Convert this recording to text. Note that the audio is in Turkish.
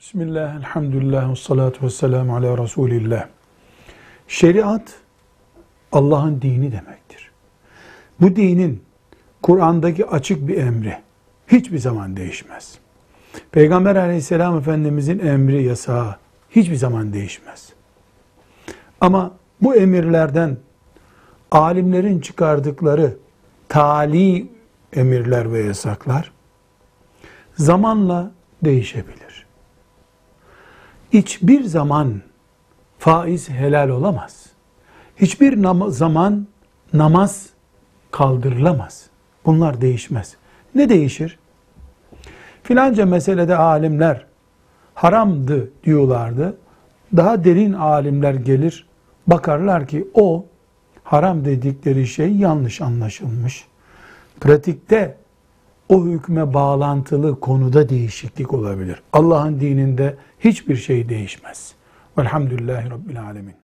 Bismillah, elhamdülillah, ve salatu ve selamu ala Resulillah. Şeriat, Allah'ın dini demektir. Bu dinin Kur'an'daki açık bir emri hiçbir zaman değişmez. Peygamber aleyhisselam efendimizin emri, yasağı hiçbir zaman değişmez. Ama bu emirlerden alimlerin çıkardıkları tali emirler ve yasaklar zamanla değişebilir. Hiçbir zaman faiz helal olamaz. Hiçbir nam- zaman namaz kaldırılamaz. Bunlar değişmez. Ne değişir? Filanca meselede alimler haramdı diyorlardı. Daha derin alimler gelir, bakarlar ki o haram dedikleri şey yanlış anlaşılmış. Pratikte o hükme bağlantılı konuda değişiklik olabilir. Allah'ın dininde hiçbir şey değişmez. Velhamdülillahi Rabbil Alemin.